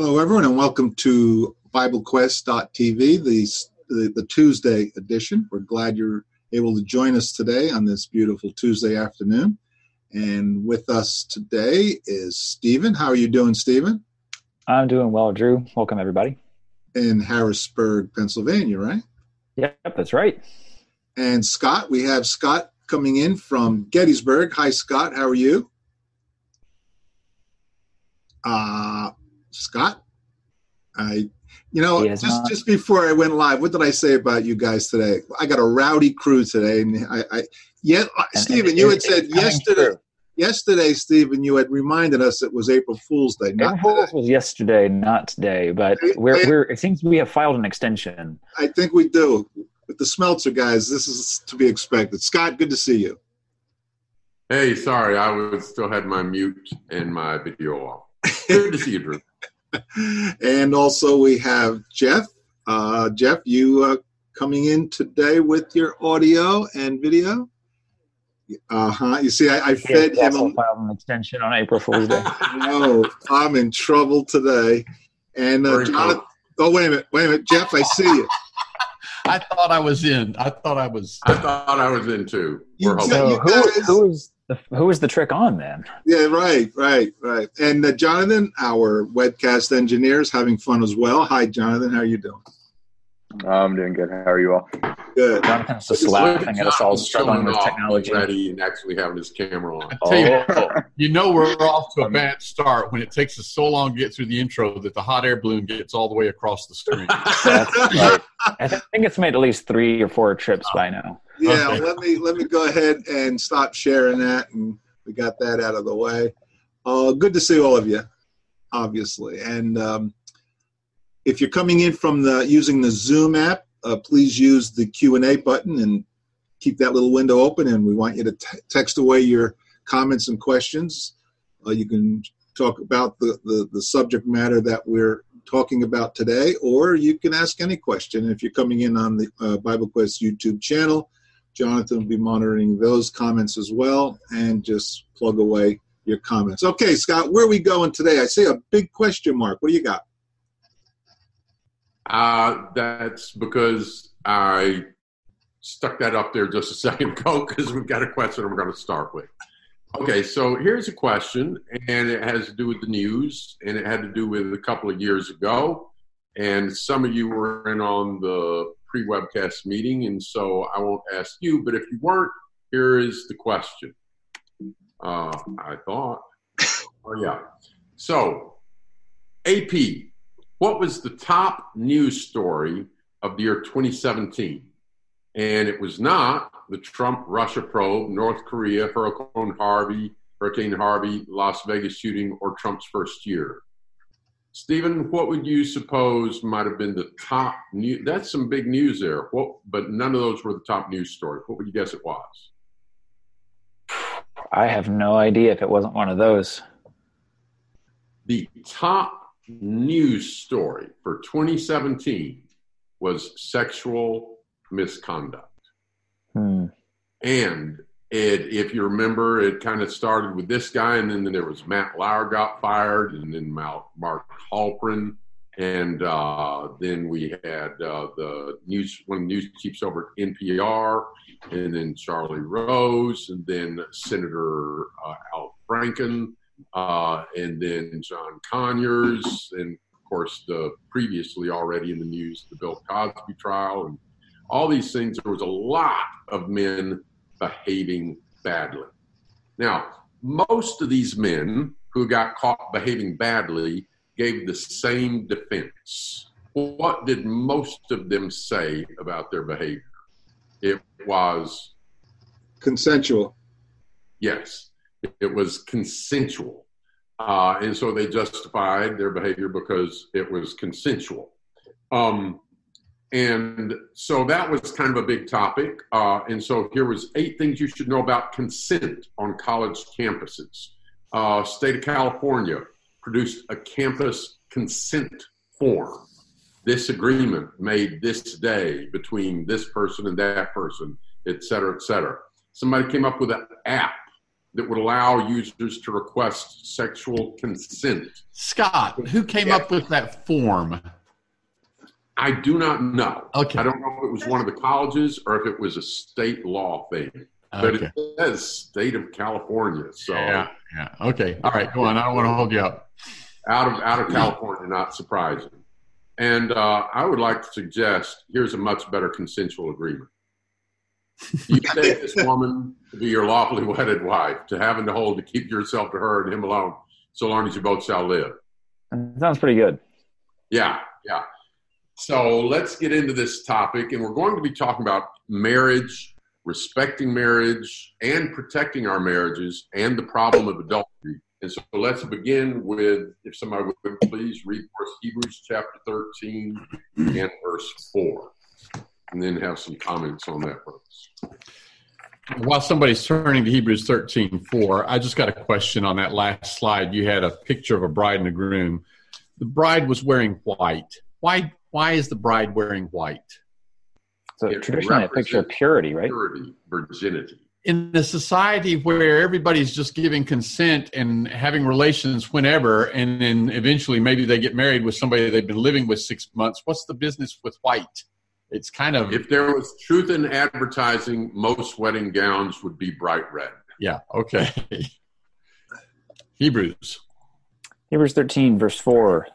Hello, everyone, and welcome to BibleQuest.tv, the, the, the Tuesday edition. We're glad you're able to join us today on this beautiful Tuesday afternoon. And with us today is Stephen. How are you doing, Stephen? I'm doing well, Drew. Welcome, everybody. In Harrisburg, Pennsylvania, right? Yep, that's right. And Scott, we have Scott coming in from Gettysburg. Hi, Scott. How are you? Uh, Scott, I, you know, just not. just before I went live, what did I say about you guys today? I got a rowdy crew today, and I, I yeah, uh, Stephen, you had said yesterday. True. Yesterday, Stephen, you had reminded us it was April Fool's Day. April Fool's was yesterday, not today. But we're, I, we're, it seems we have filed an extension. I think we do. With the Smelser guys, this is to be expected. Scott, good to see you. Hey, sorry, I was still had my mute and my video off. Good to see you, Drew. and also we have Jeff. Uh, Jeff, you uh, coming in today with your audio and video. Uh huh. You see, I, I fed him. Also filed an extension on April Fool's Day. no, I'm in trouble today. And uh, Jonathan. Oh wait a minute, wait a minute, Jeff. I see you. I thought I was in. I thought I was. I thought I was in too. You, so who, who is the, was the trick on then? Yeah, right, right, right. And uh, Jonathan, our webcast engineer, is having fun as well. Hi, Jonathan. How are you doing? I'm doing good. How are you all? Good. Jonathan's just laughing at us all struggling with technology. Ready and actually having his camera on. Oh. You, you, know we're off to a bad start when it takes us so long to get through the intro that the hot air balloon gets all the way across the screen. right. I think it's made at least three or four trips by now. Yeah, okay. let me let me go ahead and stop sharing that, and we got that out of the way. Uh, good to see all of you, obviously, and um, if you're coming in from the using the Zoom app, uh, please use the Q and A button and keep that little window open. And we want you to t- text away your comments and questions. Uh, you can talk about the, the the subject matter that we're talking about today, or you can ask any question. If you're coming in on the uh, Bible Quest YouTube channel, Jonathan will be monitoring those comments as well and just plug away your comments. Okay, Scott, where are we going today? I see a big question mark. What do you got? Uh, that's because I stuck that up there just a second ago because we've got a question we're going to start with. Okay, so here's a question, and it has to do with the news, and it had to do with a couple of years ago. And some of you were in on the pre webcast meeting, and so I won't ask you, but if you weren't, here is the question. Uh, I thought, oh, yeah. So, AP, what was the top news story of the year 2017? And it was not the Trump Russia probe, North Korea, Hurricane Harvey, Hurricane Harvey, Las Vegas shooting, or Trump's first year. Stephen, what would you suppose might have been the top news? That's some big news there. What, but none of those were the top news stories. What would you guess it was? I have no idea if it wasn't one of those. The top news story for 2017 was sexual misconduct. Hmm. And it, if you remember, it kind of started with this guy, and then there was Matt Lauer got fired, and then Mark Halperin, and uh, then we had uh, the news the news chiefs over at NPR, and then Charlie Rose, and then Senator uh, Al Franken, uh, and then John Conyers, and of course the previously already in the news the Bill Cosby trial, and all these things. There was a lot of men behaving badly. Now, most of these men who got caught behaving badly gave the same defense. What did most of them say about their behavior? It was consensual. Yes, it was consensual. Uh, and so they justified their behavior because it was consensual. Um, and so that was kind of a big topic. Uh, and so here was eight things you should know about consent on college campuses. Uh, state of California produced a campus consent form. This agreement made this day between this person and that person, et cetera, et cetera. Somebody came up with an app that would allow users to request sexual consent. Scott, who came Yeah. up with that form? I do not know. Okay. I don't know if it was one of the colleges or if it was a state law thing, but Okay. it says state of California. So Yeah, yeah. Okay. All right, go on. I don't want to hold you up. out of out of California, not surprising. And uh, I would like to suggest here's a much better consensual agreement. You take this woman to be your lawfully wedded wife, to having to hold to keep yourself to her and him alone, so long as you both shall live. That sounds pretty good. Yeah, yeah. So let's get into this topic, and we're going to be talking about marriage, respecting marriage, and protecting our marriages, and the problem of adultery. And so let's begin with, if somebody would please read for us Hebrews chapter 13 and verse 4, and then have some comments on that verse. While somebody's turning to Hebrews 13 4, I just got a question on that last slide. You had a picture of a bride and a groom. The bride was wearing white. Why, why is the bride wearing white? So It traditionally a picture of purity, right? Purity, virginity. In a society where everybody's just giving consent and having relations whenever, and then eventually maybe they get married with somebody they've been living with six months, what's the business with white? It's kind of, If there was truth in advertising, most wedding gowns would be bright red. yeah, okay. Hebrews. Hebrews 13, verse 4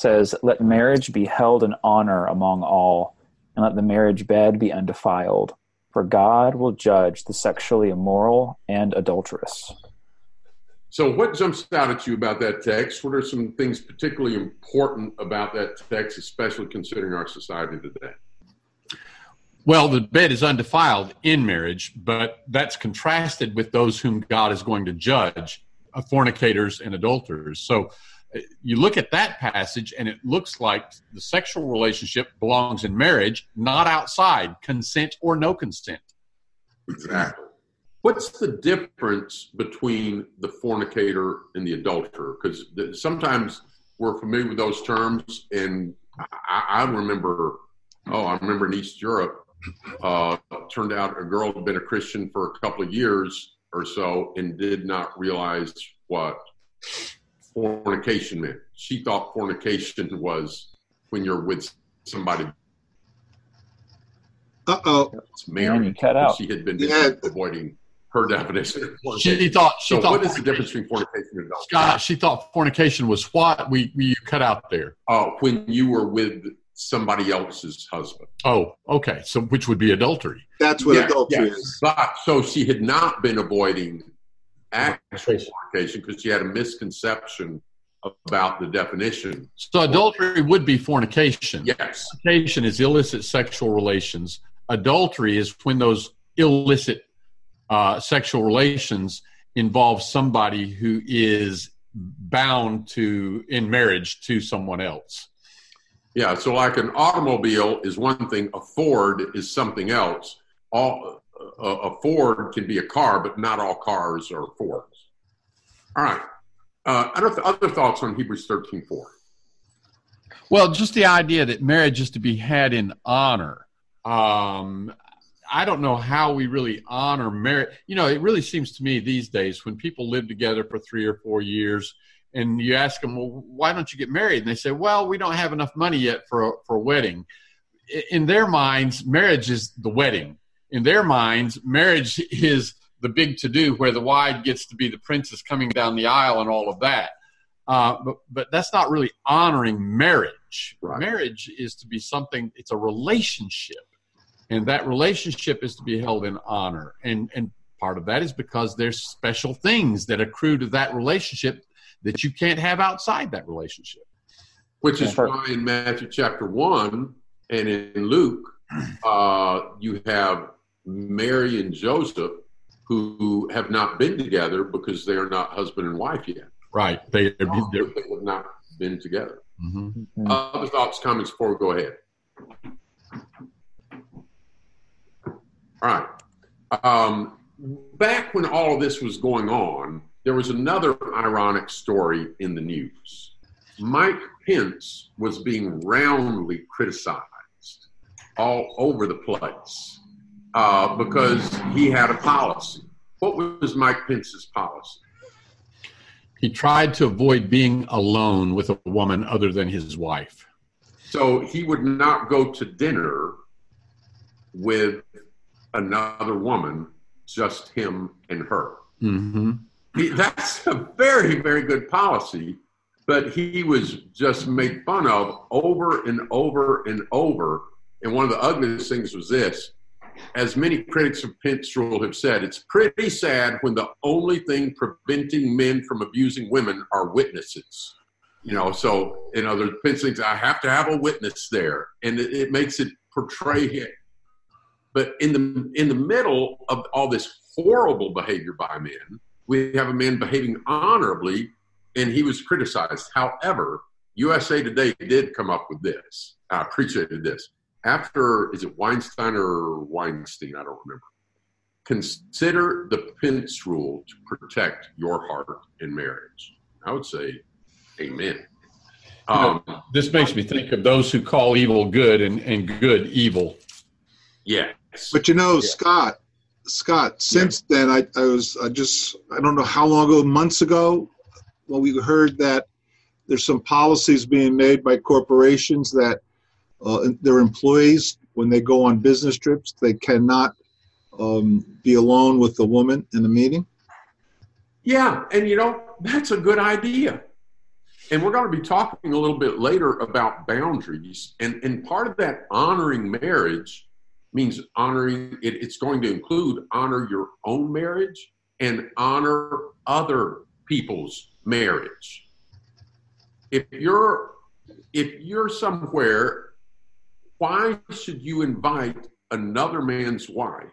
says, Let marriage be held in honor among all, and let the marriage bed be undefiled, for God will judge the sexually immoral and adulterous. So, what jumps out at you about that text? What are some things particularly important about that text, especially considering our society today? Well, the bed is undefiled in marriage, but that's contrasted with those whom God is going to judge, fornicators and adulterers. So uh, you look at that passage, and it looks like the sexual relationship belongs in marriage, not outside, consent or no consent. Exactly. What's the difference between the fornicator and the adulterer? Because sometimes we're familiar with those terms, and I, I remember, oh, I remember in East Europe, uh, turned out a girl had been a Christian for a couple of years or so and did not realize what fornication meant. She thought fornication was when you're with somebody Uh oh. that's Man, married. cut out. She had been Yeah. avoiding her definition. of. She thought she so thought what is the difference between fornication and adultery? Scott, she thought fornication was what we, we you cut out there. Uh, when you were with somebody else's husband. Oh, okay. So which would be adultery? That's what Yeah, adultery yes. is. But so she had not been avoiding actual fornication because she had a misconception about the definition. So adultery would be fornication. Yes. Fornication is illicit sexual relations. Adultery is when those illicit uh, sexual relations involve somebody who is bound to in marriage to someone else. Yeah. So like an automobile is one thing. A Ford is something else. All a, a Ford can be a car, but not all cars are Fords. All right. Uh, other, other thoughts on Hebrews thirteen four. Well, just the idea that marriage is to be had in honor. Um, I don't know how we really honor marriage. You know, it really seems to me these days when people live together for three or four years, and you ask them, "Well, why don't you get married?" and they say, "Well, we don't have enough money yet for a, for a wedding." In their minds, marriage is the wedding. In their minds, marriage is the big to do where the bride gets to be the princess coming down the aisle and all of that. Uh, but but that's not really honoring marriage. Right. Marriage is to be something. It's a relationship, and that relationship is to be held in honor. And and part of that is because there's special things that accrue to that relationship that you can't have outside that relationship. Which is why in Matthew chapter 1 and in Luke, uh, you have Mary and Joseph who have not been together because they are not husband and wife yet. Right. They. they're, have not been together. Mhm. Other thoughts, comments before we go ahead? All right. Um, back when all of this was going on, there was another ironic story in the news. Mike Pence was being roundly criticized all over the place uh, because he had a policy. what was Mike Pence's policy? He tried to avoid being alone with a woman other than his wife. So he would not go to dinner with another woman, just him and her. Mm-hmm. He, that's a very, very good policy, but he was just made fun of over and over and over. And one of the ugliest things was this as many critics of rule have said, it's pretty sad when the only thing preventing men from abusing women are witnesses. You know, so in other thinks I have to have a witness there, and it, it makes it portray him. But in the in the middle of all this horrible behavior by men, we have a man behaving honorably, and he was criticized. However, USA Today did come up with this. I appreciated this after is it Weinstein or Weinstein? I don't remember. Consider the Pence rule to protect your heart in marriage. I would say, Amen. Um, you know, this makes me think of those who call evil good and, and good evil. Yes. But you know, yeah. Scott, Scott, since yeah. then, I, I was, I just, I don't know how long ago, months ago, when we heard that there's some policies being made by corporations that uh, their employees when they go on business trips. They cannot um, be alone with the woman in the meeting. Yeah, and you know that's a good idea. And we're going to be talking a little bit later about boundaries, and and part of that honoring marriage means honoring it, it's going to include honor your own marriage and honor other people's marriage if you're if you're somewhere why should you invite another man's wife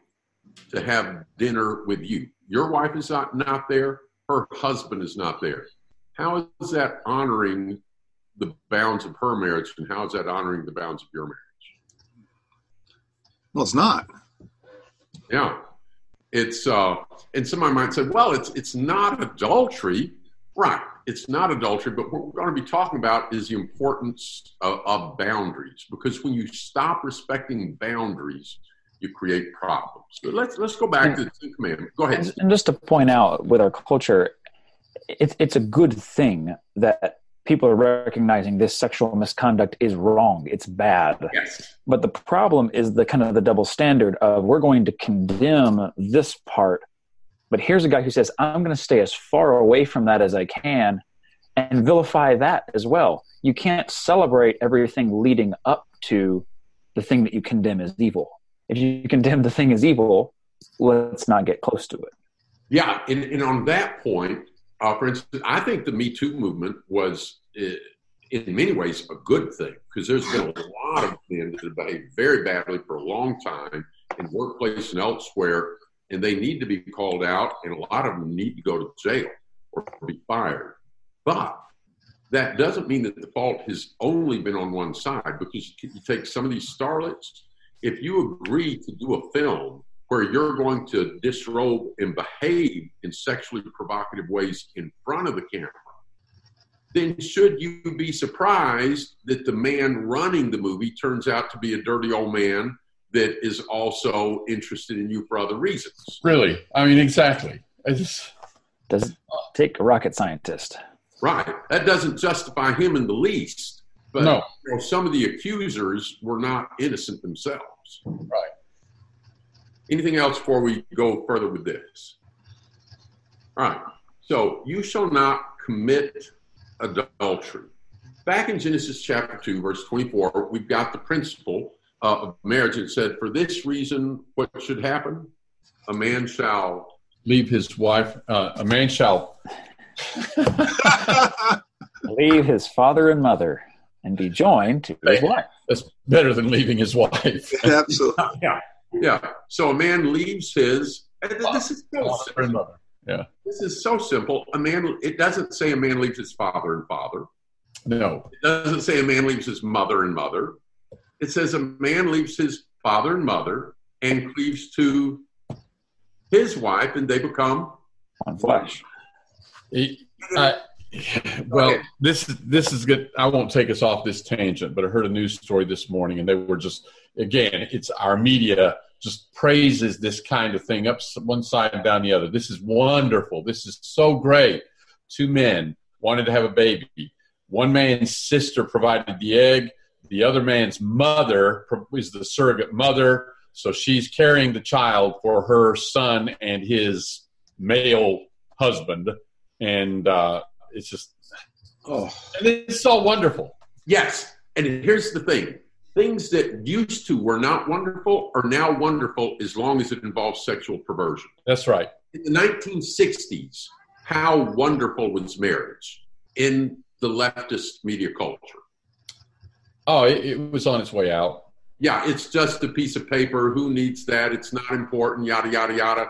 to have dinner with you? Your wife is not, not there, her husband is not there. How is that honoring the bounds of her marriage, and how is that honoring the bounds of your marriage? Well, it's not. Yeah, it's uh, and somebody might say, well, it's it's not adultery, right? It's not adultery, but what we're going to be talking about is the importance of, of, boundaries. Because when you stop respecting boundaries, you create problems. So let's let's go back to the Ten Commandments. Go ahead. And just to point out, with our culture, it's it's a good thing that people are recognizing this sexual misconduct is wrong. It's bad. Yes. But the problem is the kind of the double standard of we're going to condemn this part but here's a guy who says, I'm going to stay as far away from that as I can and vilify that as well. You can't celebrate everything leading up to the thing that you condemn as evil. If you condemn the thing as evil, let's not get close to it. Yeah, and, and on that point, uh, for instance, I think the Me Too movement was, uh, in many ways, a good thing because there's been a lot of men that have behaved very badly for a long time in workplace and elsewhere and they need to be called out, and a lot of them need to go to jail or be fired. But that doesn't mean that the fault has only been on one side because you take some of these starlets, if you agree to do a film where you're going to disrobe and behave in sexually provocative ways in front of the camera, then should you be surprised that the man running the movie turns out to be a dirty old man that is also interested in you for other reasons. Really? I mean, exactly. I just does take a rocket scientist. Right. That doesn't justify him in the least. But no. you know, some of the accusers were not innocent themselves. Right. Anything else before we go further with this? All right. So you shall not commit adultery. Back in Genesis chapter 2, verse 24, we've got the principle uh, of marriage, it said, For this reason, what should happen? A man shall leave his wife, uh, a man shall leave his father and mother and be joined to his wife. That's better than leaving his wife. Absolutely. yeah. Yeah. So a man leaves his. This is so simple. Yeah. This is so simple. A man. It doesn't say a man leaves his father and father. No. It doesn't say a man leaves his mother and mother it says a man leaves his father and mother and cleaves to his wife, and they become one flesh. Uh, well, this this is good. I won't take us off this tangent, but I heard a news story this morning, and they were just again, it's our media just praises this kind of thing up one side and down the other. This is wonderful. This is so great. Two men wanted to have a baby. One man's sister provided the egg. The other man's mother is the surrogate mother. So she's carrying the child for her son and his male husband. And uh, it's just, oh, and it's so wonderful. Yes. And here's the thing things that used to were not wonderful are now wonderful as long as it involves sexual perversion. That's right. In the 1960s, how wonderful was marriage in the leftist media culture? Oh, it, it was on its way out. Yeah, it's just a piece of paper. Who needs that? It's not important, yada, yada, yada.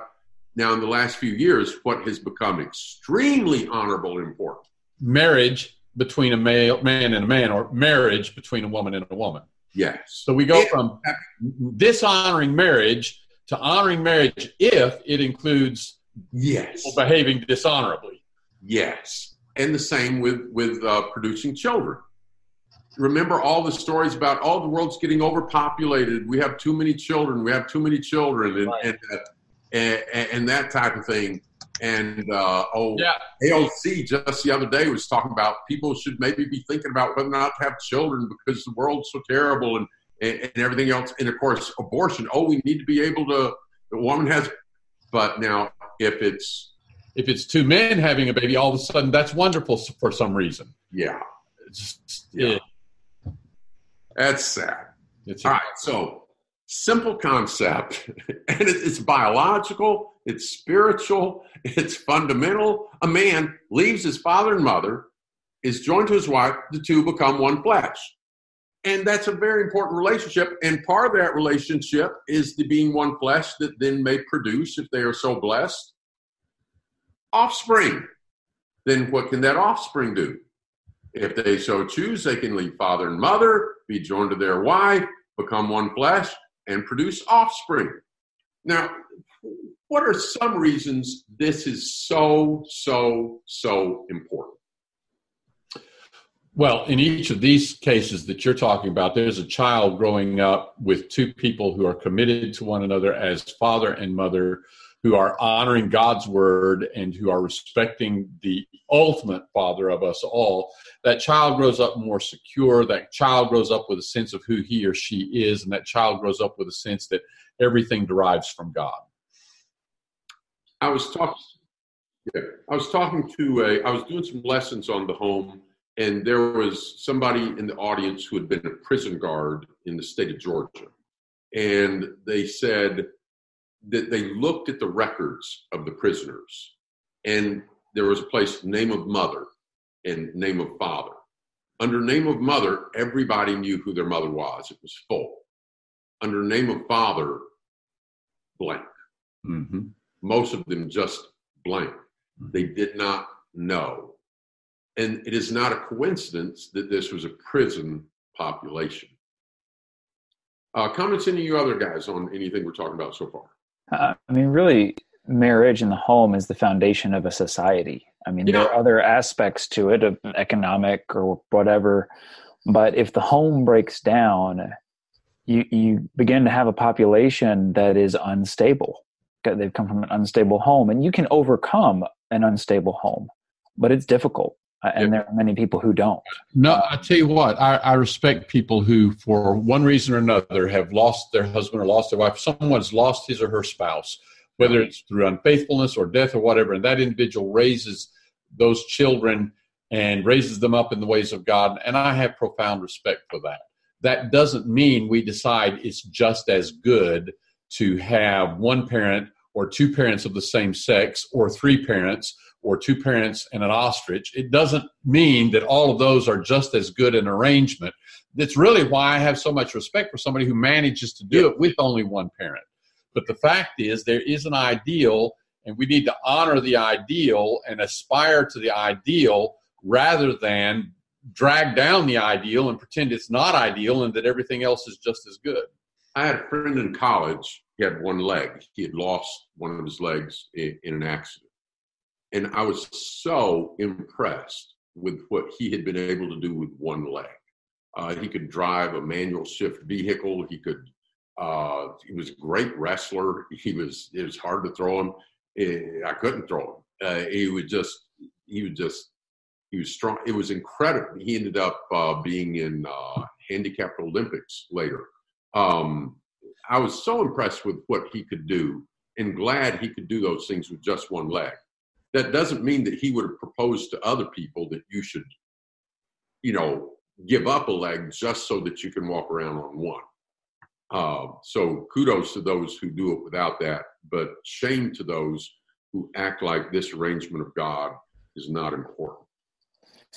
Now, in the last few years, what has become extremely honorable and important? Marriage between a male man and a man, or marriage between a woman and a woman. Yes. So we go from dishonoring marriage to honoring marriage if it includes yes behaving dishonorably. Yes, and the same with with uh, producing children. Remember all the stories about all oh, the world's getting overpopulated. We have too many children. We have too many children, and right. and, uh, and, and that type of thing. And uh, oh, yeah. AOC just the other day was talking about people should maybe be thinking about whether or not to have children because the world's so terrible and, and, and everything else. And of course, abortion. Oh, we need to be able to. The woman has, but now if it's if it's two men having a baby, all of a sudden that's wonderful for some reason. Yeah, it's, yeah. It, that's sad. It's all right. So simple concept, and it's biological, it's spiritual, it's fundamental. A man leaves his father and mother, is joined to his wife, the two become one flesh. And that's a very important relationship. And part of that relationship is the being one flesh that then may produce, if they are so blessed, offspring. Then what can that offspring do? If they so choose, they can leave father and mother, be joined to their wife, become one flesh, and produce offspring. Now, what are some reasons this is so, so, so important? Well, in each of these cases that you're talking about, there's a child growing up with two people who are committed to one another as father and mother, who are honoring God's word and who are respecting the ultimate father of us all. That child grows up more secure. That child grows up with a sense of who he or she is, and that child grows up with a sense that everything derives from God. I was talking. Yeah, I was talking to a. I was doing some lessons on the home, and there was somebody in the audience who had been a prison guard in the state of Georgia, and they said that they looked at the records of the prisoners, and there was a place name of mother and name of father. Under name of mother, everybody knew who their mother was. It was full. Under name of father, blank. Mm-hmm most of them just blank. They did not know. And it is not a coincidence that this was a prison population. Uh, comments any of you other guys on anything we're talking about so far? Uh, I mean, really, marriage and the home is the foundation of a society. I mean, there are other aspects to it, of economic or whatever, but if the home breaks down, you you begin to have a population that is unstable. They've come from an unstable home and you can overcome an unstable home but it's difficult uh, and there are many people who don't. No i tell you what I, I, respect people who for one reason or another have lost their husband or lost their wife. Someone has lost his or her spouse whether it's through unfaithfulness or death or whatever and that individual raises those children and raises them up in the ways of god and i have profound respect for that. That doesn't mean we decide it's just as good to have one parent or two parents of the same sex or three parents or two parents and an ostrich. It doesn't mean that all of those are just as good an arrangement. That's really why I have so much respect for somebody who manages to do it with only one parent. But the fact is, there is an ideal, and we need to honor the ideal and aspire to the ideal rather than drag down the ideal and pretend it's not ideal and that everything else is just as good. I had a friend in college he had one leg. He had lost one of his legs in, in an accident. And I was so impressed with what he had been able to do with one leg. Uh, he could drive a manual shift vehicle. He could Uh, he was a great wrestler. He was it was hard to throw him. Eh, I couldn't throw him. Uh, he was just he was just he was strong. It was incredible. He ended up uh, being in uh, handicapped Olympics later. Um, I was so impressed with what he could do and glad he could do those things with just one leg. That doesn't mean that he would have proposed to other people that you should, you know, give up a leg just so that you can walk around on one. Uh, so kudos to those who do it without that, but shame to those who act like this arrangement of God is not important.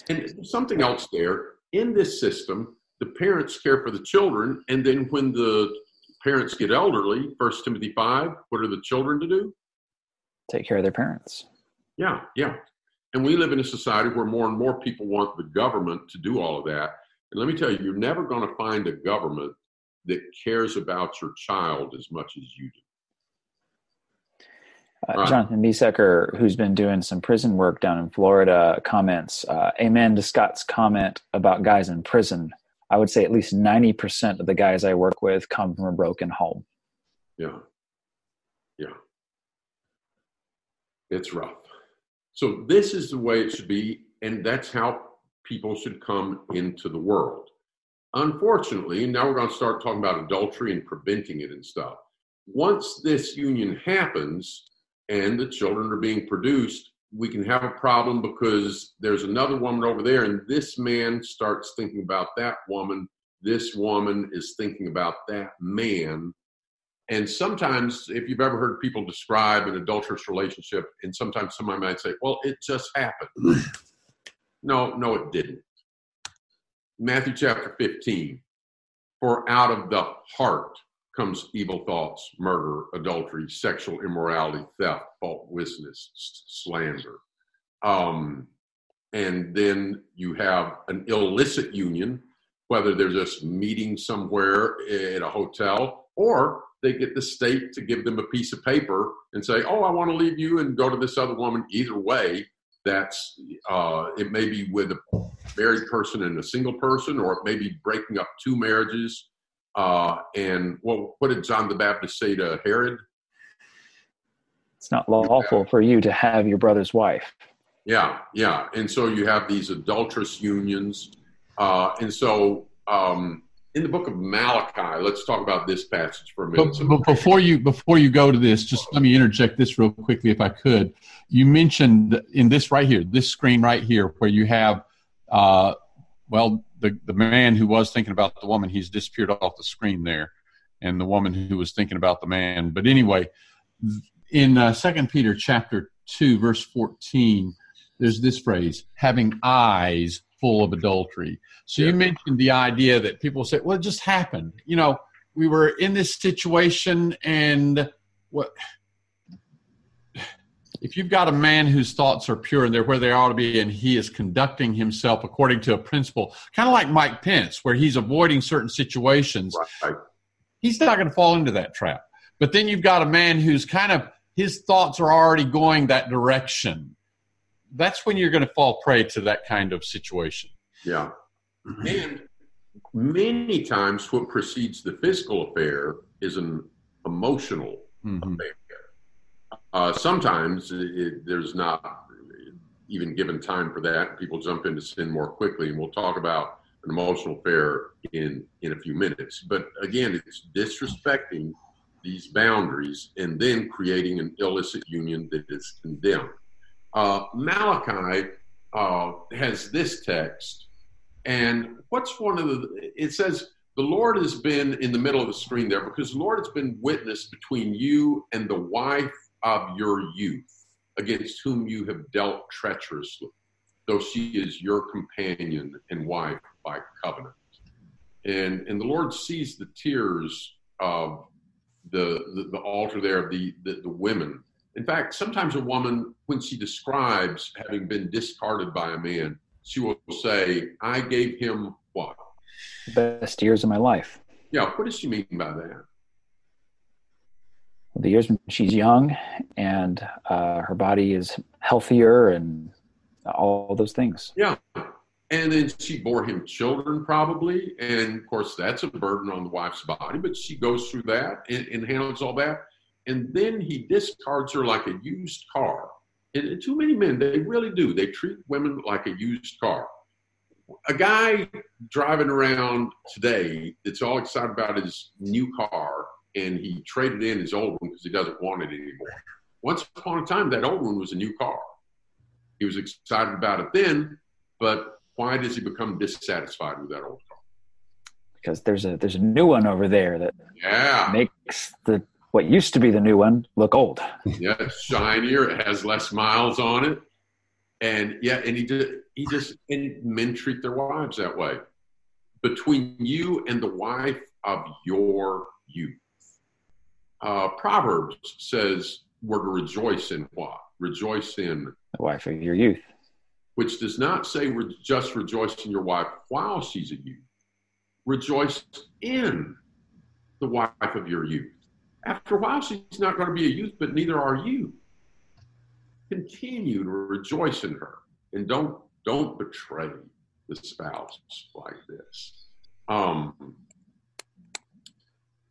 And something else there in this system, the parents care for the children, and then when the parents get elderly, First Timothy five, what are the children to do? Take care of their parents. Yeah, yeah. And we live in a society where more and more people want the government to do all of that. And let me tell you, you're never going to find a government that cares about your child as much as you do. Uh, right. Jonathan Biesecker, who's been doing some prison work down in Florida, comments, uh, Amen to Scott's comment about guys in prison. I would say at least 90% of the guys I work with come from a broken home. Yeah. Yeah. It's rough. So, this is the way it should be, and that's how people should come into the world. Unfortunately, now we're going to start talking about adultery and preventing it and stuff. Once this union happens, and the children are being produced, we can have a problem because there's another woman over there, and this man starts thinking about that woman. This woman is thinking about that man. And sometimes, if you've ever heard people describe an adulterous relationship, and sometimes somebody might say, well, it just happened. no, no, it didn't. Matthew chapter 15 For out of the heart comes evil thoughts, murder, adultery, sexual immorality, theft, false witness, slander. Um, and then you have an illicit union, whether they're just meeting somewhere at a hotel or they get the state to give them a piece of paper and say, "Oh, I want to leave you and go to this other woman." Either way, that's uh, it may be with a married person and a single person, or it may be breaking up two marriages uh, and what, what did John the Baptist say to Herod? It's not lawful for you to have your brother's wife. Yeah, yeah. And so you have these adulterous unions. Uh, and so um, in the book of Malachi, let's talk about this passage for a minute. But, but, before you before you go to this, just let me interject this real quickly, if I could. You mentioned in this right here, this screen right here, where you have, uh, well, the the man who was thinking about the woman, he's disappeared off the screen there, and the woman who was thinking about the man. But anyway, in uh, Second uh, Peter chapter two, verse fourteen, there's this phrase: having eyes full of adultery. So yeah. you mentioned the idea that people say, "Well, it just happened." You know, we were in this situation, and what if you've got a man whose thoughts are pure and they're where they ought to be, and he is conducting himself according to a principle, kind of like Mike Pence, where he's avoiding certain situations, right. he's not going to fall into that trap. But then you've got a man who's kind of his thoughts are already going that direction. That's when you're going to fall prey to that kind of situation. Yeah. And many times what precedes the physical affair is an emotional mm-hmm. affair. Uh, sometimes it, there's not even given time for that. People jump into sin more quickly, and we'll talk about an emotional affair in in a few minutes. But again, it's disrespecting these boundaries and then creating an illicit union that is condemned. Uh, Malachi uh, has this text, and what's one of the? It says the Lord has been in the middle of the screen there because the Lord has been witness between you and the wife of your youth, against whom you have dealt treacherously, though she is your companion and wife by covenant. And, and the Lord sees the tears of the, the, the altar there of the, the, the women. In fact, sometimes a woman, when she describes having been discarded by a man, she will say, I gave him what? The best years of my life. Yeah, what does she mean by that? the years when she's young and uh, her body is healthier and all those things. Yeah, And then she bore him children, probably. And of course, that's a burden on the wife's body, but she goes through that and, and handles all that. And then he discards her like a used car. And too many men, they really do. They treat women like a used car. A guy driving around today that's all excited about his new car and he traded in his old one because he doesn't want it anymore. Once upon a time, that old one was a new car. He was excited about it then, but why does he become dissatisfied with that old car? Because there's a there's a new one over there that yeah makes the what used to be the new one look old. yeah, it's shinier. It has less miles on it, and yeah, and he just he just and men treat their wives that way. Between you and the wife of your youth, uh, Proverbs says we're to rejoice in what? Rejoice in the wife of your youth which does not say re- just rejoice in your wife while she's a youth. Rejoice in the wife of your youth. After a while, she's not going to be a youth, but neither are you. Continue to rejoice in her, and don't don't betray the spouse like this. Um,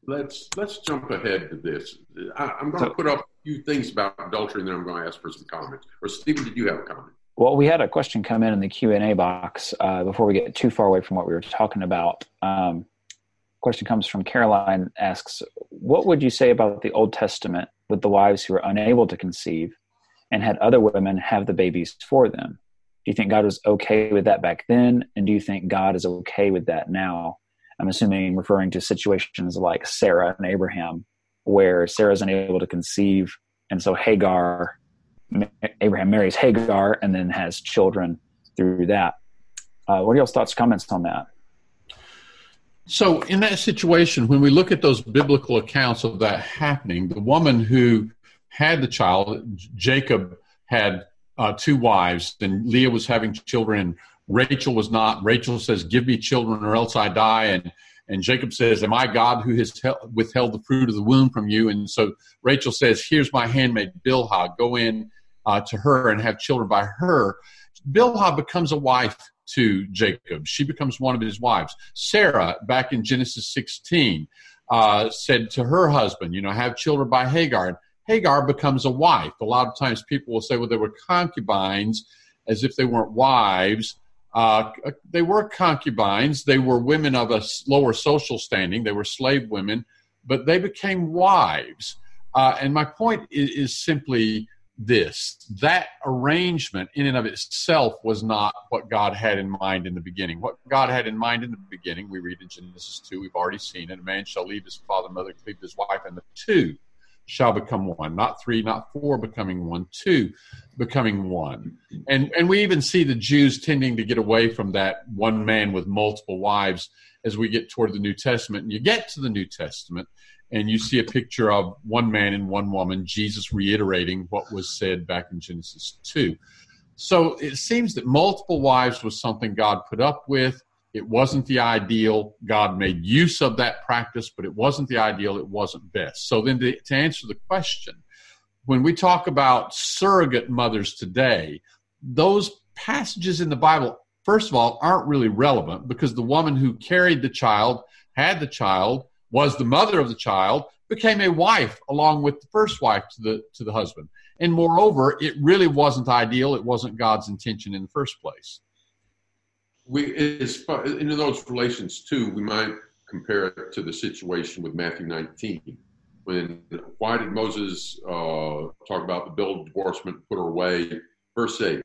let's let's jump ahead to this. I, am going to put up a few things about adultery, and then I'm going to ask for some comments. Or Stephen, did you have a comment? Well, we had a question come in in the Q and A box uh, before we get too far away from what we were talking about. Um, question comes from Caroline. Asks, "What would you say about the Old Testament with the wives who were unable to conceive and had other women have the babies for them? Do you think God was okay with that back then, and do you think God is okay with that now?" I'm assuming referring to situations like Sarah and Abraham, where Sarah's unable to conceive, and so Hagar Abraham marries Hagar and then has children through that. Uh, what are y'all's thoughts, comments on that? So, in that situation, when we look at those biblical accounts of that happening, the woman who had the child, Jacob had uh, two wives, and Leah was having children, Rachel was not. Rachel says, "Give me children, or else I die." And and Jacob says, "Am I God who has withheld the fruit of the womb from you?" And so Rachel says, "Here's my handmaid Bilhah. Go in uh, to her and have children by her. Bilhah becomes a wife to Jacob. She becomes one of his wives. Sarah, back in Genesis 16, uh, said to her husband, you know, have children by Hagar. And Hagar becomes a wife. A lot of times people will say, well, they were concubines as if they weren't wives. Uh, they were concubines. They were women of a lower social standing. They were slave women, but they became wives. Uh, and my point is, is simply this. That arrangement, in and of itself, was not what God had in mind in the beginning. What God had in mind in the beginning, we read in Genesis 2, we've already seen it. A man shall leave his father mother, cleave his wife, and the two shall become one. Not three, not four becoming one, two becoming one. And, and we even see the Jews tending to get away from that one man with multiple wives as we get toward the New Testament. And you get to the New Testament, and you see a picture of one man and one woman, Jesus reiterating what was said back in Genesis 2. So it seems that multiple wives was something God put up with. It wasn't the ideal. God made use of that practice, but it wasn't the ideal. It wasn't best. So then to, to answer the question, when we talk about surrogate mothers today, those passages in the Bible, first of all, aren't really relevant because the woman who carried the child, had the child, was the mother of the child, became a wife along with the first wife to the to the husband. And moreover, it really wasn't ideal. It wasn't God's intention in the first place. We as in those relations too, we might compare it to the situation with Matthew 19. When why did Moses uh, talk about the bill of divorcement, put her away? Verse 8,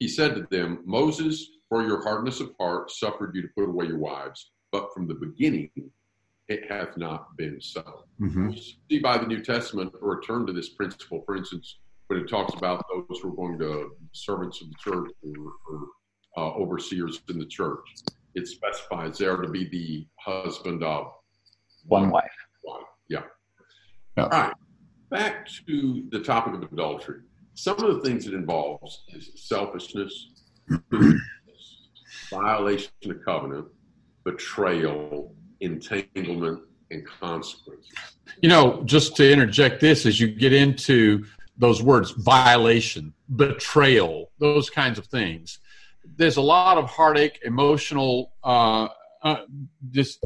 he said to them, Moses, for your hardness of heart, suffered you to put away your wives, but from the beginning it hath not been so. Mm-hmm. We see by the New Testament a return to this principle. For instance, when it talks about those who are going to servants of the church or, or uh, overseers in the church, it specifies they are to be the husband of one, one wife. One, yeah. yeah. All right. Back to the topic of adultery. Some of the things it involves is selfishness, violation of covenant, betrayal, entanglement and consequences. You know, just to interject this, as you get into those words, violation, betrayal, those kinds of things, there's a lot of heartache, emotional uh, uh, dis-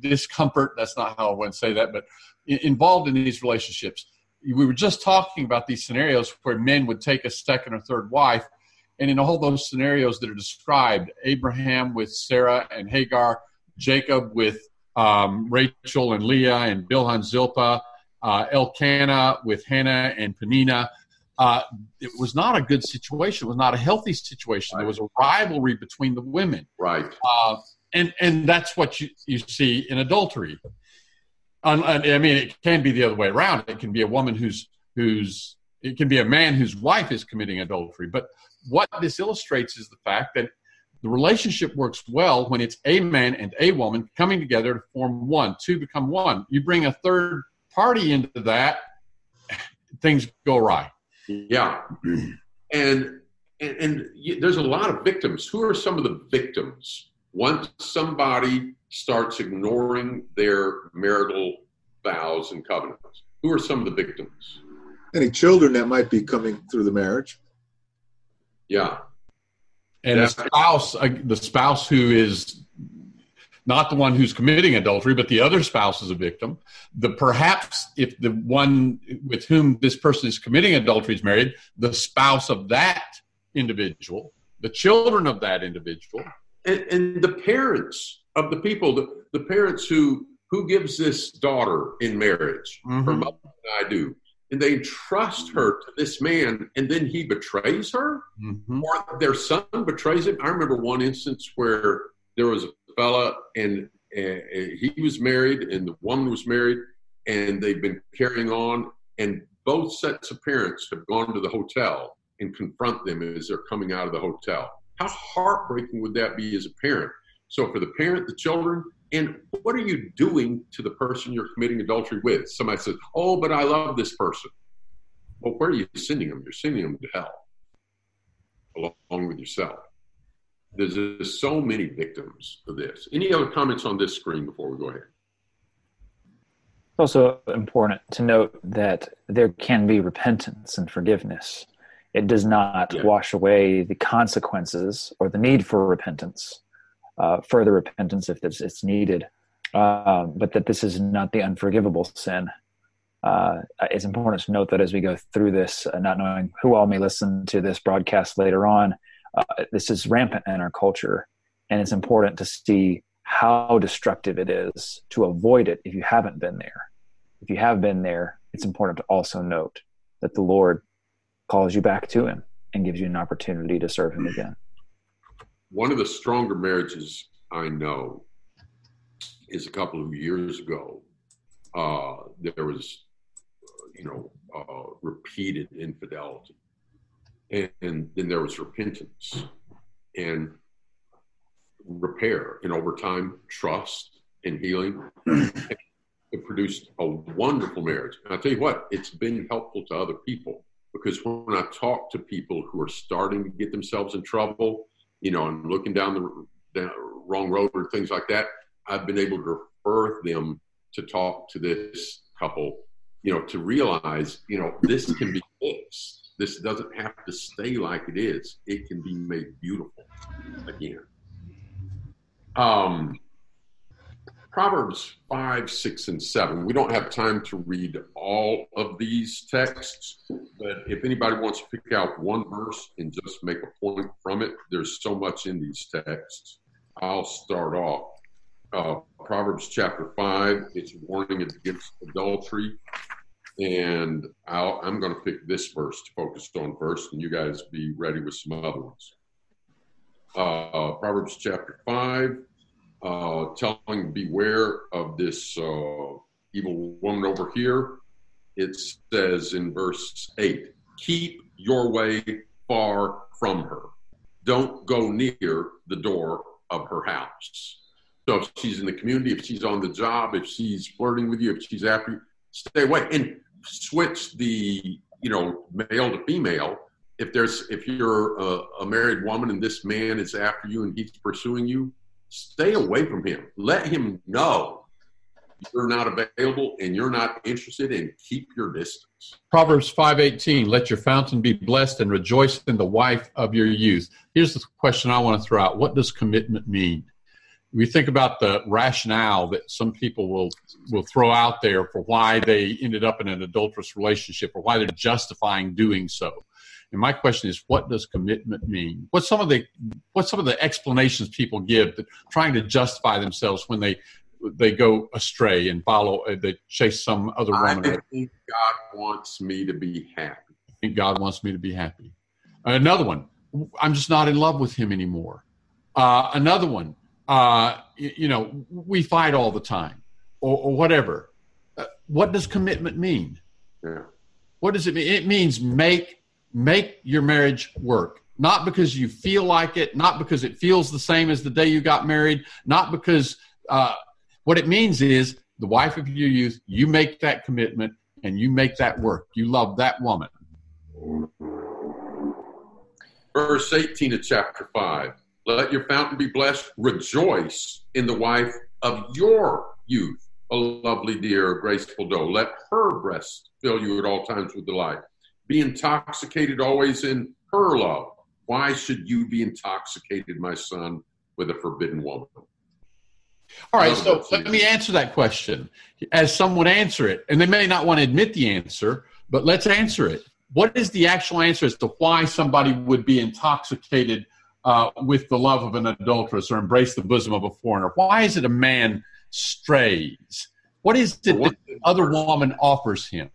discomfort. That's not how I to say that, but involved in these relationships. We were just talking about these scenarios where men would take a second or third wife, and in all those scenarios that are described, Abraham with Sarah and Hagar, Jacob with um, Rachel and Leah, and Bilhah and Zilpah, uh, Elkanah with Hannah and Penina. Uh, it was not a good situation. It was not a healthy situation. Right. There was a rivalry between the women. Right. Uh, and and that's what you, you see in adultery. I mean, it can be the other way around. It can be a woman who's who's it can be a man whose wife is committing adultery. But what this illustrates is the fact that the relationship works well when it's a man and a woman coming together to form one, two become one. You bring a third party into that, things go awry. Yeah, and and, and you, there's a lot of victims. Who are some of the victims? Once somebody starts ignoring their marital vows and covenants, who are some of the victims? Any children that might be coming through the marriage. Yeah, and the spouse, uh, the spouse who is not the one who's committing adultery, but the other spouse is a victim. The perhaps if the one with whom this person is committing adultery is married, the spouse of that individual, the children of that individual, and, and the parents of the people, the, the parents who who gives this daughter in marriage, mm-hmm. her mother and I do, and they trust her to this man, and then he betrays her, mm-hmm. or their son betrays him. I remember one instance where there was a fella, and, and he was married, and the woman was married, and they've been carrying on, and both sets of parents have gone to the hotel and confront them as they're coming out of the hotel. How heartbreaking would that be as a parent? So, for the parent, the children, and what are you doing to the person you're committing adultery with? Somebody says, Oh, but I love this person. Well, where are you sending them? You're sending them to hell along with yourself. There's, there's so many victims of this. Any other comments on this screen before we go ahead? It's also important to note that there can be repentance and forgiveness. It does not yeah. wash away the consequences or the need for repentance, uh, further repentance if it's, needed, uh, but that this is not the unforgivable sin. Uh, it's important to note that as we go through this, uh, not knowing who all may listen to this broadcast later on, uh, this is rampant in our culture, and it's important to see how destructive it is to avoid it if you haven't been there. If you have been there, it's important to also note that the Lord calls you back to Him and gives you an opportunity to serve Him again. One of the stronger marriages I know is a couple of years ago. Uh, there was, you know, uh, repeated infidelity and, and then there was repentance and repair and over time trust and healing it produced a wonderful marriage and i'll tell you what it's been helpful to other people because when i talk to people who are starting to get themselves in trouble you know and looking down the down, wrong road or things like that i've been able to refer them to talk to this couple you know to realize you know this can be fixed this doesn't have to stay like it is. It can be made beautiful again. Um, Proverbs 5, 6, and 7. We don't have time to read all of these texts, but if anybody wants to pick out one verse and just make a point from it, there's so much in these texts. I'll start off. Uh, Proverbs chapter 5, it's a warning against adultery. And i am going to pick this verse to focus on first, and you guys be ready with some other ones. Uh, Proverbs chapter 5, uh, telling beware of this uh, evil woman over here. It says in verse 8, keep your way far from her. Don't go near the door of her house. So if she's in the community, if she's on the job, if she's flirting with you, if she's after you, stay away. And switch the you know male to female if there's if you're a, a, married woman and this man is after you and he's pursuing you stay away from him let him know you're not available and you're not interested and keep your distance. Proverbs 5:18 Let your fountain be blessed and rejoice in the wife of your youth. Here's the question I want to throw out. What does commitment mean? We think about the rationale that some people will will throw out there for why they ended up in an adulterous relationship or why they're justifying doing so. And my question is, what does commitment mean? What's some of the what's some of the explanations people give that trying to justify themselves when they they go astray and follow uh, they chase some other woman? I think God wants me to be happy. I think God wants me to be happy. Another one, I'm just not in love with him anymore. Uh, another one, uh, you, you, know, we fight all the time, or, or whatever. Uh, what does commitment mean? Yeah. What does it mean? It means make make your marriage work. Not because you feel like it not because it feels the same as the day you got married not because uh, what it means is the wife of your youth you make that commitment and you make that work. You love that woman. Verse 18 of chapter 5 let your fountain be blessed. Rejoice in the wife of your youth a lovely dear a graceful doe. Let her breast fill you at all times with delight be intoxicated always in her love. Why should you be intoxicated, my son, with a forbidden woman? All right, so let me answer that question as some would answer it. And they may not want to admit the answer, but let's answer it. What is the actual answer as to why somebody would be intoxicated uh, with the love of an adulteress or embrace the bosom of a foreigner? Why is it a man strays? What is it that the other woman offers him?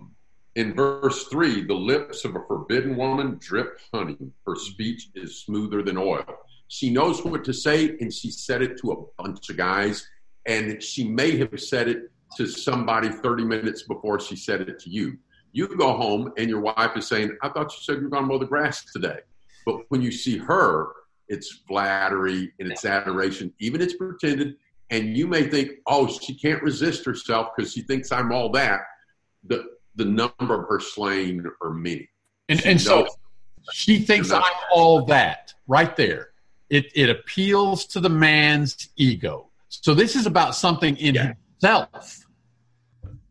In verse 3, the lips of a forbidden woman drip honey. Her speech is smoother than oil. She knows what to say, and she said it to a bunch of guys. And she may have said it to somebody 30 minutes before she said it to you. You go home, and your wife is saying, I thought you said you were going to mow the grass today. But when you see her, it's flattery and it's adoration, even it's pretended. And you may think, oh, she can't resist herself because she thinks I'm all that. The, the number of her slain are many. And, and so she thinks I'm all that right there. It, it appeals to the man's ego. So this is about something in yeah. himself.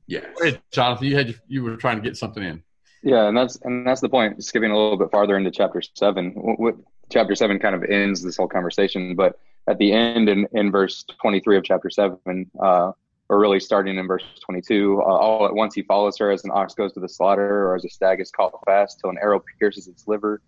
Yes. Jonathan, you had you were trying to get something in. Yeah, and that's and that's the point. Skipping a little bit farther into chapter seven, what, chapter seven kind of ends this whole conversation. But at the end, in, in verse twenty three of chapter seven, uh, or really starting in verse 22. Uh, all at once he follows her as an ox goes to the slaughter, or as a stag is caught fast till an arrow pierces its liver,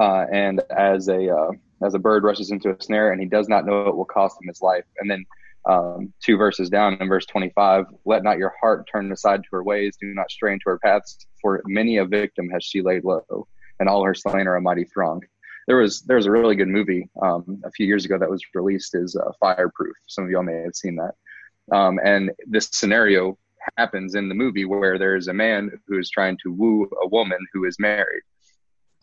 uh, and as a uh, as a bird rushes into a snare, and he does not know it will cost him his life. And then um, two verses down in verse 25, let not your heart turn aside to her ways, do not stray into her paths, for many a victim has she laid low, and all her slain are a mighty throng. There was there was a really good movie um, a few years ago that was released is uh, Fireproof. Some of y'all may have seen that um, and this scenario happens in the movie where there's a man who's trying to woo a woman who is married.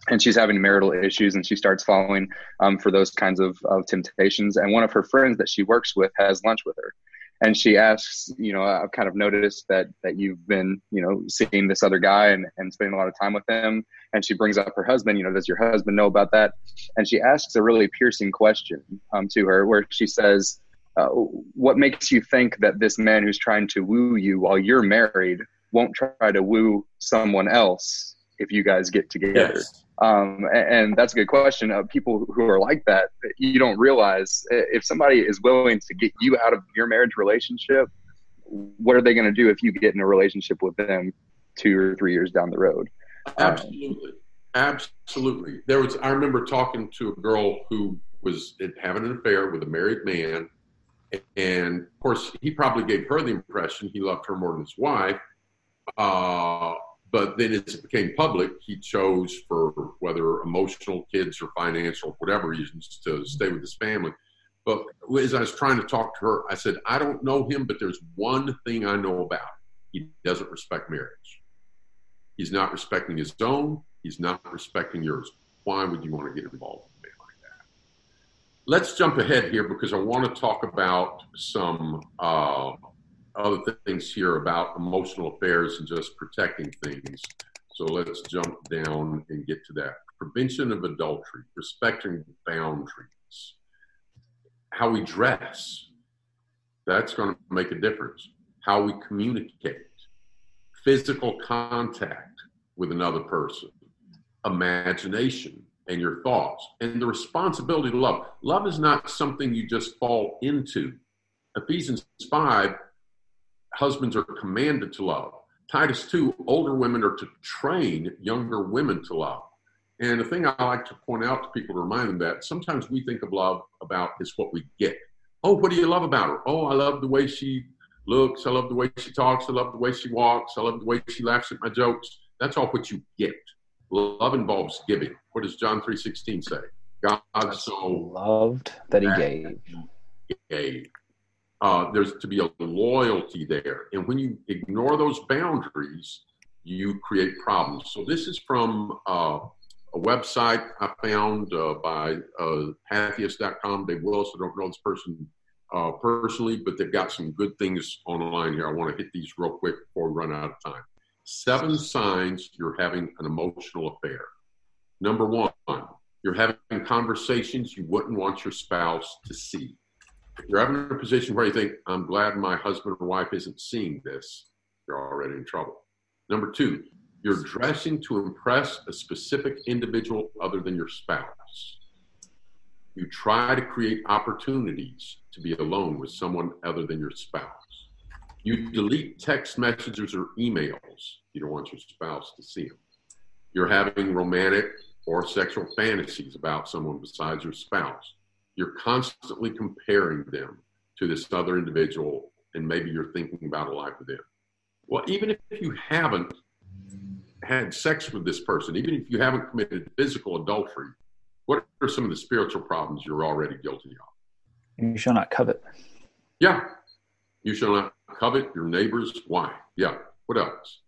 And she's having marital issues and she starts falling um, for those kinds of, of temptations. And one of her friends that she works with has lunch with her and she asks, you know, I've kind of noticed that that you've been, you know, seeing this other guy and, and spending a lot of time with him. And she brings up her husband, you know, does your husband know about that? And she asks a really piercing question um, to her where she says, uh, what makes you think that this man who's trying to woo you while you're married won't try to woo someone else if you guys get together? Yes. Um, and, and, that's a good question. Uh, people who are like that, you don't realize if somebody is willing to get you out of your marriage relationship, what are they going to do if you get in a relationship with them two or three years down the road? Absolutely. Um, Absolutely. There was, I remember talking to a girl who was having an affair with a married man and of course, he probably gave her the impression he loved her more than his wife. Uh, but then as it became public, he chose for whether emotional, kids, or financial, whatever reasons, to stay with his family. But as I was trying to talk to her, I said, I don't know him, but there's one thing I know about he doesn't respect marriage. He's not respecting his own, he's not respecting yours. Why would you want to get involved? Let's jump ahead here because I want to talk about some uh, other things here about emotional affairs and just protecting things. So let's jump down and get to that. Prevention of adultery, respecting boundaries, how we dress. That's going to make a difference. how we communicate, physical contact with another person, imagination, and your thoughts, and the responsibility to love. Love is not something you just fall into. Ephesians 5, husbands are commanded to love. Titus 2, older women are to train younger women to love. And the thing I like to point out to people to remind them that sometimes we think of love about is what we get. Oh, what do you love about her? Oh, I love the way she looks. I love the way she talks. I love the way she walks. I love the way she laughs at my jokes. That's all what you get. Love involves giving. What does John 3.16 say? God so loved that he gave. gave. Uh, there's to be a loyalty there. And when you ignore those boundaries, you create problems. So this is from uh, a website I found uh, by uh, Patheos.com. Dave Willis, I don't know this person uh, personally, but they've got some good things online here. I want to hit these real quick before we run out of time. Seven signs you're having an emotional affair. Number one, you're having conversations you wouldn't want your spouse to see. If you're having a position where you think, I'm glad my husband or wife isn't seeing this, you're already in trouble. Number two, you're dressing to impress a specific individual other than your spouse. You try to create opportunities to be alone with someone other than your spouse. You delete text messages or emails. You don't want your spouse to see them. You're having romantic or sexual fantasies about someone besides your spouse. You're constantly comparing them to this other individual, and maybe you're thinking about a life with them. Well, even if you haven't had sex with this person, even if you haven't committed physical adultery, what are some of the spiritual problems you're already guilty of? You shall not covet. Yeah. You shall not covet your neighbor's wife. Yeah. What else?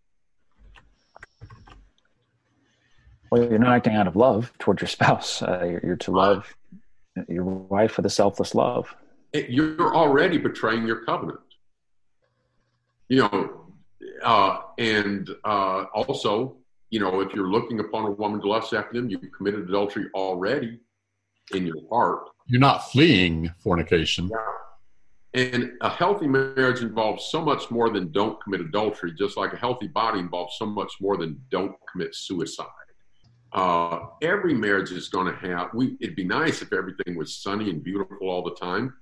Well, you're not acting out of love towards your spouse. Uh, you're, you're, to love your wife with a selfless love. You're already betraying your covenant. You know, uh, and uh, also, you know, if you're looking upon a woman to lust after them, you've committed adultery already in your heart. You're not fleeing fornication. Yeah. And a healthy marriage involves so much more than don't commit adultery, just like a healthy body involves so much more than don't commit suicide. Uh, every marriage is going to have, we, it'd be nice if everything was sunny and beautiful all the time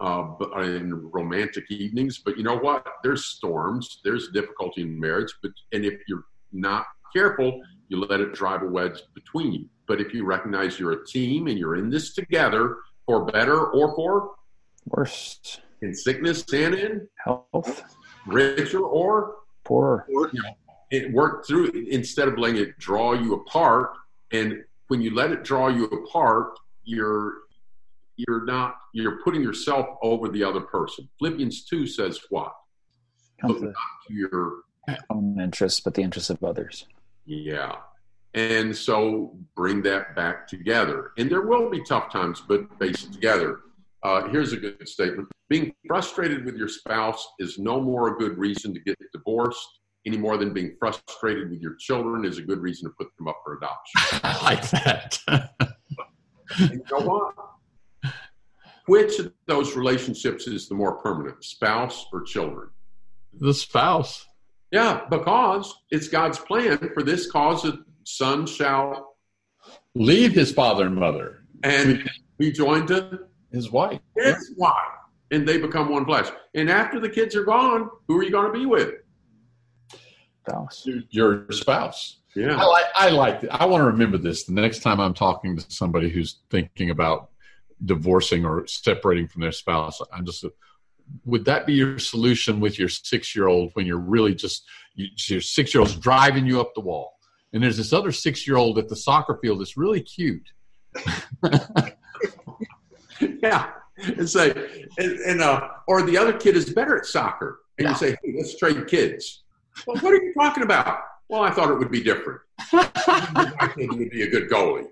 uh, in romantic evenings. But you know what? There's storms, there's difficulty in marriage. But and if you're not careful, you let it drive a wedge between you. But if you recognize you're a team and you're in this together for better or for worse, in sickness and in health, richer or poorer, you know, it worked through instead of letting it draw you apart. And when you let it draw you apart, you're you're not you're putting yourself over the other person. Philippians two says what? Look not to your own interests, but the interests of others. Yeah. And so bring that back together. And there will be tough times, but face it together. Uh, here's a good statement. Being frustrated with your spouse is no more a good reason to get divorced any more than being frustrated with your children is a good reason to put them up for adoption. I like that. you know what? Which of those relationships is the more permanent, spouse or children? The spouse. Yeah, because it's God's plan for this cause a son shall leave his father and mother and be joined to his wife. His wife. And they become one flesh. And after the kids are gone, who are you going to be with? Spouse. Your spouse. Yeah. I like I like I want to remember this the next time I'm talking to somebody who's thinking about divorcing or separating from their spouse. I'm just, would that be your solution with your six year old when you're really just, you, your six year old's driving you up the wall? And there's this other six year old at the soccer field that's really cute. yeah. And say, and, and, uh, or the other kid is better at soccer. And yeah. you say, hey, let's trade kids. Well, what are you talking about? Well, I thought it would be different. I think he would be a good goalie.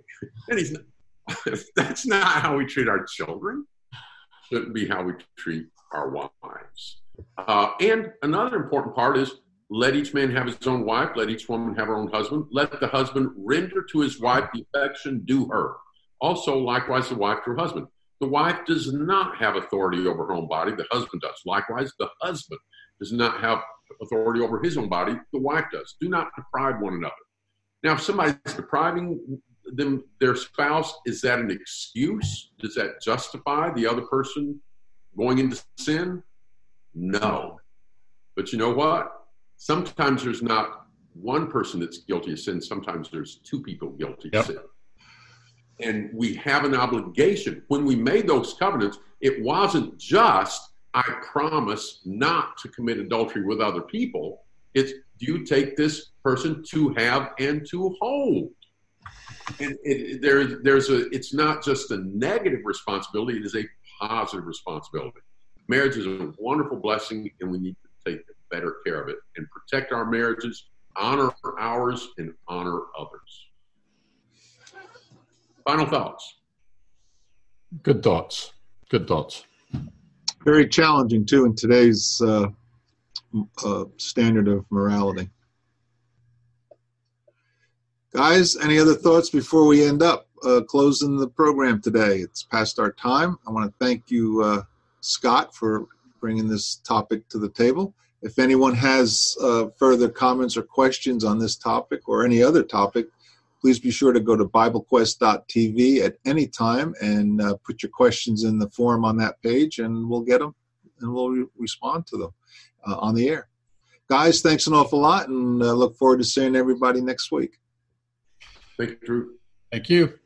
And he's Not, that's not how we treat our children. Shouldn't be how we treat our wives. Uh, and another important part is let each man have his own wife, let each woman have her own husband. Let the husband render to his wife the affection due her. Also, likewise, the wife to her husband. The wife does not have authority over her own body. The husband does. Likewise, the husband does not have authority over his own body. The wife does. Do not deprive one another. Now, if somebody's depriving them their spouse, is that an excuse? Does that justify the other person going into sin? No. But you know what? Sometimes there's not one person that's guilty of sin. Sometimes there's two people guilty yep. of sin. And we have an obligation. When we made those covenants, it wasn't just, I promise not to commit adultery with other people. It's, do you take this person to have and to hold? And it, there, there's a, it's not just a negative responsibility, it is a positive responsibility. Marriage is a wonderful blessing, and we need to take better care of it and protect our marriages, honor ours, and honor others. Final thoughts. Good thoughts. Good thoughts. Very challenging, too, in today's uh, uh, standard of morality. Guys, any other thoughts before we end up uh, closing the program today? It's past our time. I want to thank you, uh, Scott, for bringing this topic to the table. If anyone has uh, further comments or questions on this topic or any other topic, please be sure to go to BibleQuest.tv at any time and uh, put your questions in the form on that page, and we'll get them and we'll re- respond to them uh, on the air. Guys, thanks an awful lot, and uh, look forward to seeing everybody next week. Thank you, Drew. Thank you.